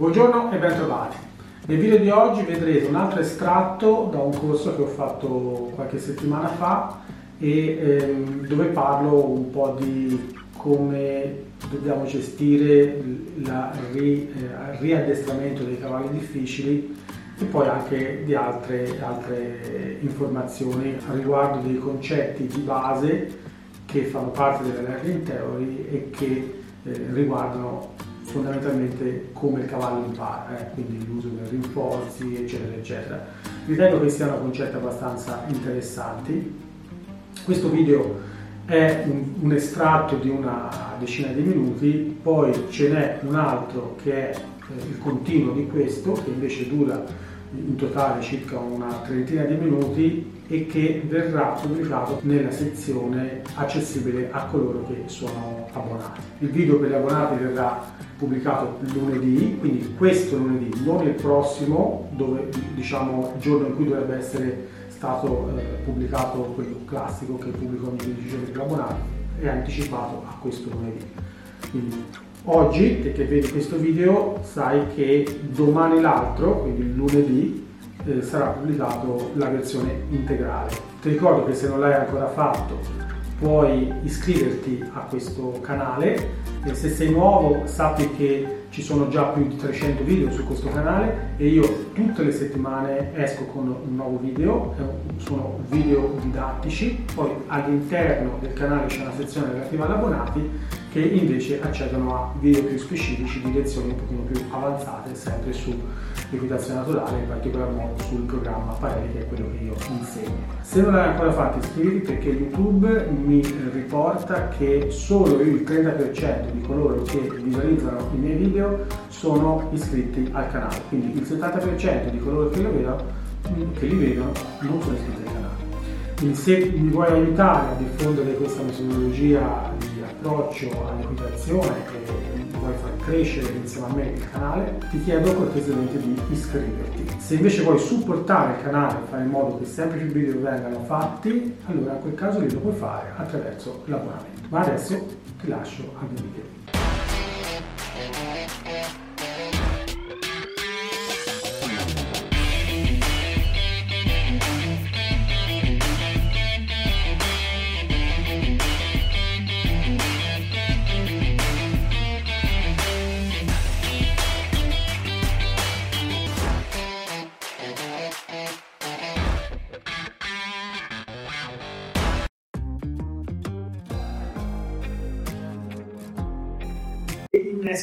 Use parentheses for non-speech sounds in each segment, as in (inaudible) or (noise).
Buongiorno e bentrovati. Nel video di oggi vedrete un altro estratto da un corso che ho fatto qualche settimana fa e ehm, dove parlo un po' di come dobbiamo gestire il ri, eh, riaddestramento dei cavalli difficili e poi anche di altre, altre informazioni riguardo dei concetti di base che fanno parte della learning theory e che eh, riguardano fondamentalmente come il cavallo impara, eh, quindi l'uso dei rinforzi, eccetera, eccetera. Ritengo che siano concetti abbastanza interessanti. Questo video è un, un estratto di una decina di minuti, poi ce n'è un altro che è eh, il continuo di questo, che invece dura in totale circa una trentina di minuti e che verrà pubblicato nella sezione accessibile a coloro che sono abbonati. Il video per gli abbonati verrà pubblicato lunedì, quindi questo lunedì, non il prossimo, dove diciamo il giorno in cui dovrebbe essere stato eh, pubblicato quello classico che pubblico ogni 15 giorni per gli abbonati, è anticipato a questo lunedì. Quindi Oggi, te che vedi questo video, sai che domani l'altro, quindi lunedì, eh, sarà pubblicato la versione integrale. Ti ricordo che se non l'hai ancora fatto puoi iscriverti a questo canale e se sei nuovo sappi che ci sono già più di 300 video su questo canale e io tutte le settimane esco con un nuovo video, sono video didattici, poi all'interno del canale c'è una sezione relativa agli abbonati che invece accedono a video più specifici di lezioni un pochino più avanzate, sempre sull'equitazione naturale, in particolar modo sul programma Parelli che è quello che io insegno. Se non l'hai ancora fatto iscriviti perché YouTube mi riporta che solo il 30% di coloro che visualizzano i miei video sono iscritti al canale, quindi il 70% di coloro che, vedono, che li vedono non sono iscritti al canale. Quindi se mi vuoi aiutare a diffondere questa metodologia approccio all'equitazione e vuoi far crescere insieme a me il canale, ti chiedo cortesemente di iscriverti. Se invece vuoi supportare il canale fare in modo che sempre più video vengano fatti, allora in quel caso lì lo puoi fare attraverso l'abbonamento. Ma adesso ti lascio al video.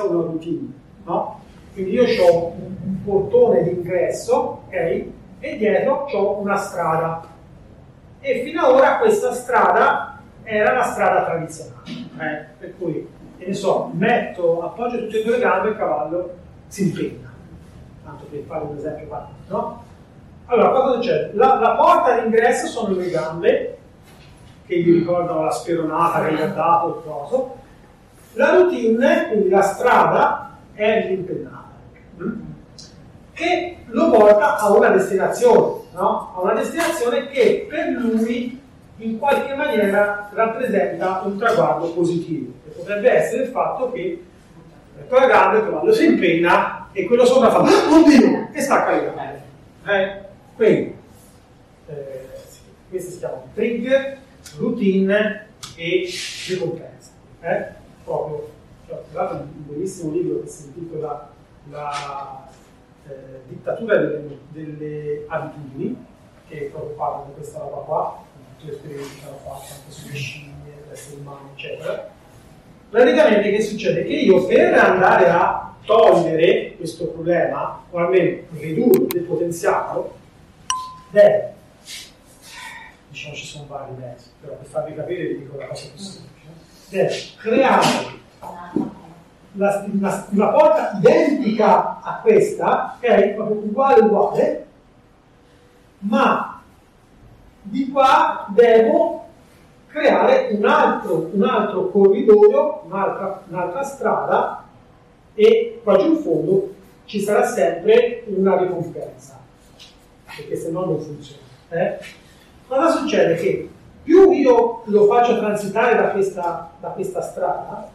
Innesca una routine, no? Quindi io ho un portone d'ingresso, ok? E dietro ho una strada. E fino ad ora questa strada era la strada tradizionale, eh? per cui, che ne so, metto, appoggio tutte e due le gambe e il cavallo si impegna. Tanto per fare un esempio qua, no? Allora, cosa succede? La, la porta d'ingresso sono le gambe, che gli ricordano la speronata che gli ha dato il coso, la routine, quindi la strada, è l'impennata, mm? che lo porta a una destinazione, no? a una destinazione che per lui in qualche maniera rappresenta un traguardo positivo, che potrebbe essere il fatto che gambe, il cavallo si impenna e quello sopra fa oddio e stacca le gambe. Eh? Quindi, eh, questi si chiamano trigger, routine e ricompensa. Eh? Proprio, cioè, tra l'altro un bellissimo libro che si intitola La eh, dittatura delle, delle, abitudini, che proprio parla di questa roba qua, tutte le esperienze che hanno fatto anche sulle scimmie, l'essere umano, eccetera. Praticamente che succede? Che io per andare a togliere questo problema, o almeno ridurlo, depotenziarlo, devo, diciamo ci sono vari mezzi, però per farvi capire vi dico la cosa più semplice deve creare la, una, una, porta identica a questa, ok? Proprio uguale uguale, ma di qua devo creare un altro, un altro corridoio, un'altra, un'altra strada e qua giù in fondo ci sarà sempre una riconferenza, perché se no non funziona. Eh? Cosa succede? Che più io lo faccio transitare da questa, da questa strada,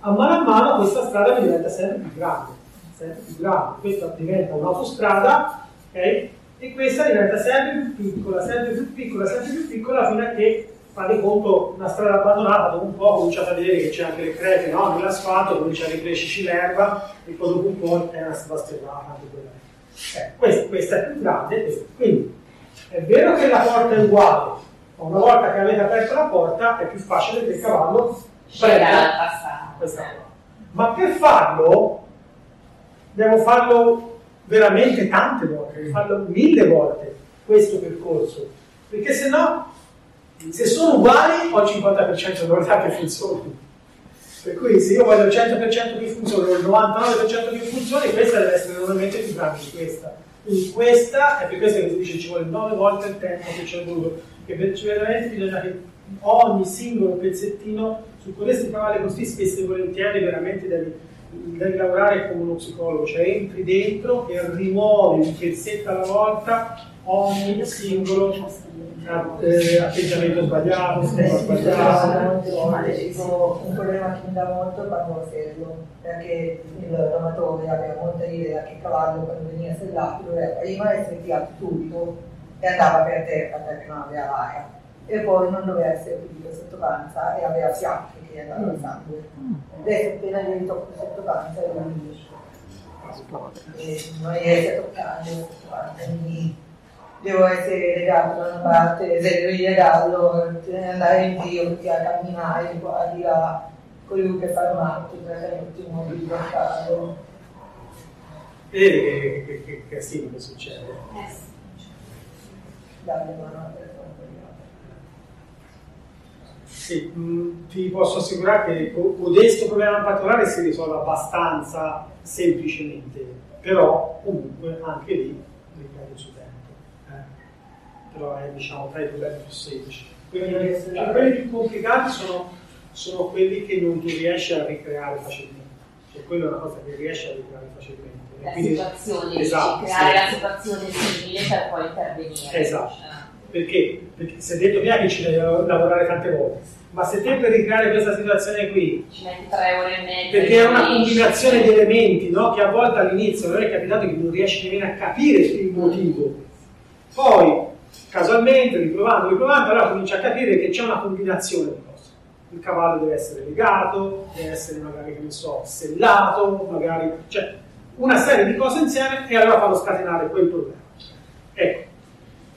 a mano a mano questa strada diventa sempre più grande, sempre più grande. Questa diventa un'autostrada, ok? E questa diventa sempre più piccola, sempre più piccola, sempre più piccola, fino a che fate conto una strada abbandonata, dopo un po' cominciate a vedere che c'è anche le crepe no? nell'asfalto, comincia a ricrescerci l'erba e poi dopo un po' è una strada sterrata anche quella. Eh, questa, questa, è più grande, questa. quindi è vero che la porta è uguale, ma una volta che avete aperto la porta è più facile che il cavallo prenda questa porta. Ma per farlo devo farlo veramente tante volte, devo farlo mille volte questo percorso, perché se no se sono uguali ho il 50% di probabilità che funzionino. Per cui se io voglio il 100% che funzioni o il 99% che funzioni, questa deve essere normalmente più grande di questa. Quindi questa è per questo che si dice ci vuole 9 volte il tempo che ci è voluto, che veramente bisogna che ogni singolo pezzettino su questi cavalli così spesso e volentieri veramente devi, devi lavorare come uno psicologo, cioè entri dentro e rimuovi un pezzetto alla volta ogni singolo eh, atteggiamento sbagliato, sbagliato. Ma un problema che mi dà molto quando serio, perché il domatore aveva molta idea che il cavallo quando veniva sellato doveva prima essere tirato subito e andava per terra perché non aveva l'aria e poi non doveva essere pulito sotto panza e aveva fianchi che andava il sangue. Adesso appena gli tocco sotto panza e non riesce. E non riesce a toccare sotto quindi devo essere legato da una parte, se devo legarlo, andare in giro, a camminare qua, di là, con lui che fa il matto, per l'ultimo di bloccarlo. Vedi che, che, che casino che succede? Eh sì. Dare mano a persona. Sì, mh, ti posso assicurare che questo problema particolare si risolve abbastanza semplicemente, però comunque anche lì richiede su però è diciamo, tra i problemi più semplici. Quelli, cioè, quelli più complicati sono, sono, quelli che non tu riesci a ricreare facilmente, cioè quello è una cosa che riesci a ricreare facilmente. La quindi, situazione, esatto, creare sì. la situazione simile per poi intervenire. Esatto. Perché? Perché si è detto prima che ci devi lavorare tante volte, ma se te per ricreare questa situazione qui ci metti tre ore e mezza perché è una combinazione di elementi no? che a volte all'inizio non è capitato che non riesci nemmeno a capire il motivo poi casualmente, riprovando, riprovando, allora comincia a capire che c'è una combinazione di cose. Il cavallo deve essere legato, deve essere magari, che ne so, sellato, magari, cioè una serie di cose insieme e allora fanno scatenare quel problema. Ecco,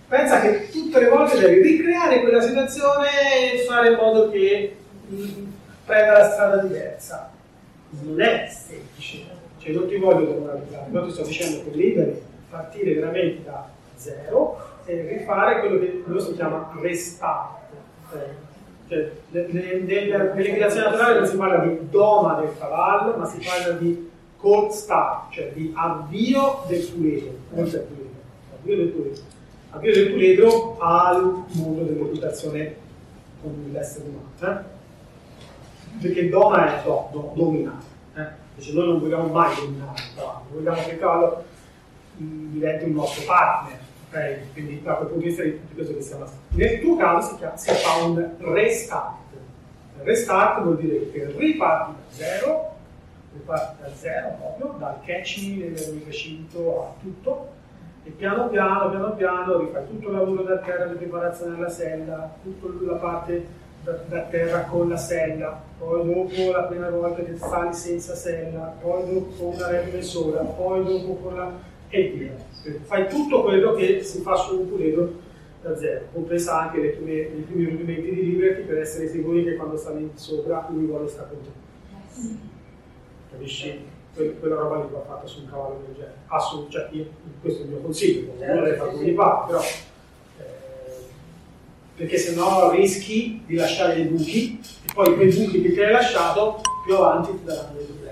pensa che tutte le volte devi ricreare quella situazione e fare in modo che mm, prenda la strada diversa. Non è semplice, cioè non ti voglio demoralizzare, però ti sto dicendo che lì devi partire veramente da zero e rifare quello che noi si chiama restart. Cioè, nell'eliminazione naturale non si parla di doma del cavallo, ma si parla di cold start, cioè di avvio del puledro, non del puledro, avvio del puledro, avvio del puledro al mondo dell'educazione con l'essere umano. Eh? Perché doma è do, do, dominare. Eh? noi non vogliamo mai dominare il cavallo, vogliamo che il cavallo mm, diventi un nostro partner Okay? Quindi da quel punto di vista di tutto questo che stiamo Nel tuo caso si, chiama, si fa un restart. Restart vuol dire che riparti da zero, riparti da zero proprio, dal catching, dal recinto a tutto, e piano piano, piano piano rifai tutto il lavoro da terra di preparazione alla sella, tutta la parte da, da, terra con la sella, poi dopo la prima volta che sali senza sella, poi dopo una regole sola, poi dopo con la... e via fai tutto quello che si fa su un puledro da zero, compresa anche le prime, i primi rudimenti di Liberty per essere sicuri che quando sali sopra lui vuole stare con te. Capisci? quella roba lì va fatta su un cavallo del genere. Assolut- cioè io, questo è il mio consiglio, non l'hai fatto come pare, però eh, perché se no rischi di lasciare dei buchi e poi quei buchi che ti hai lasciato più avanti ti daranno dei problemi.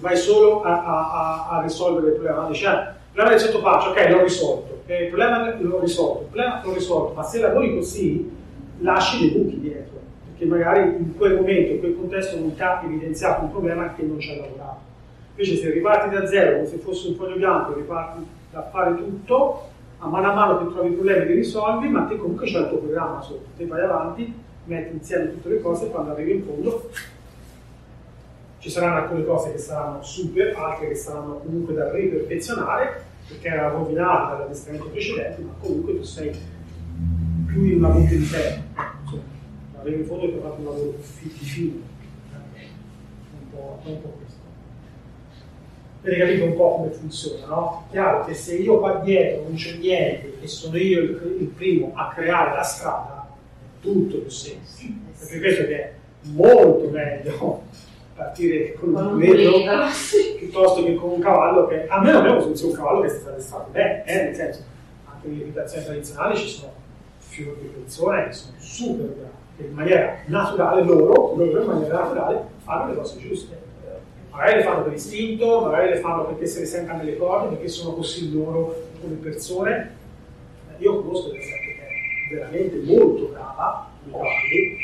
Vai solo a, a, a risolvere il problema, dici, ah, il problema del sottopaccio, ok, l'ho risolto, eh, il problema l'ho risolto, il problema l'ho risolto, ma se lavori così lasci dei buchi dietro, perché magari in quel momento, in quel contesto non ti ha evidenziato un problema che non ci ha lavorato. Invece se riparti da zero, come se fosse un foglio bianco, riparti da fare tutto, a mano a mano che trovi i problemi li risolvi, ma te comunque c'è il tuo programma sotto, te vai avanti, metti insieme tutte le cose e quando arrivi in fondo ci saranno alcune cose che saranno super, altre che saranno comunque da riperfezionare perché era rovinata dall'addestramento precedente, ma comunque tu sei più in una mente di te. Insomma, arrivi in fondo e hai fatto un lavoro fino. Un po', un po' questo. Avete capito un po' come funziona, no? Chiaro che se io qua dietro non c'è niente e sono io il, il primo a creare la strada, è tutto più semplice. Perché questo che è molto meglio partire con un vetro (laughs) piuttosto che con un cavallo che a me non abbiamo soluzione un cavallo che sta addestrato bene, eh, nel senso anche nelle equitazioni tradizionali ci sono fiori di persone che sono super bravi, che in maniera naturale loro, loro in maniera naturale fanno le cose giuste. Magari le fanno per istinto, magari le fanno perché se le sentono nelle corde, perché sono così loro come persone. Io conosco gente che è veramente molto brava nei cavalli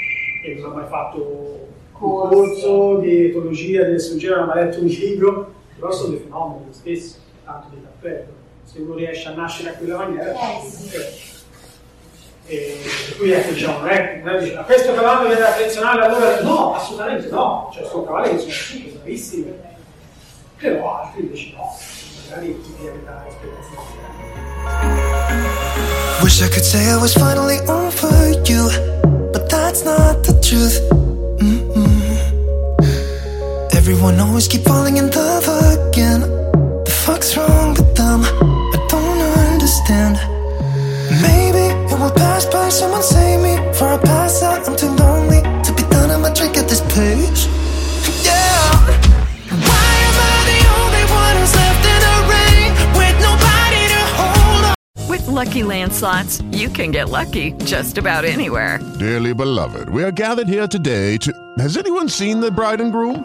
e non ha mai fatto un corso di etologia, non ha mai letto un libro, però sono dei fenomeni lo stesso, tanto di cappello. Se uno riesce a nascere a quella maniera, eh, sì. E qui ecco, diciamo, non è, non è dice, questo cavallo viene da collezionare allora no, assolutamente no, cioè sono cavalli che sono bravissimi, però altri invece no, magari ti viene da aspettative. Wish I could say I was finally over you, but that's not the truth. Everyone always keep falling in love again. The fuck's wrong with them? I don't understand. Maybe it will pass by. Someone save me for I pass out. I'm too lonely to be done. I'm a drink at this place. Yeah. Why am I the only one who's left in the rain with nobody to hold on? With Lucky Land slots, you can get lucky just about anywhere. Dearly beloved, we are gathered here today to. Has anyone seen the bride and groom?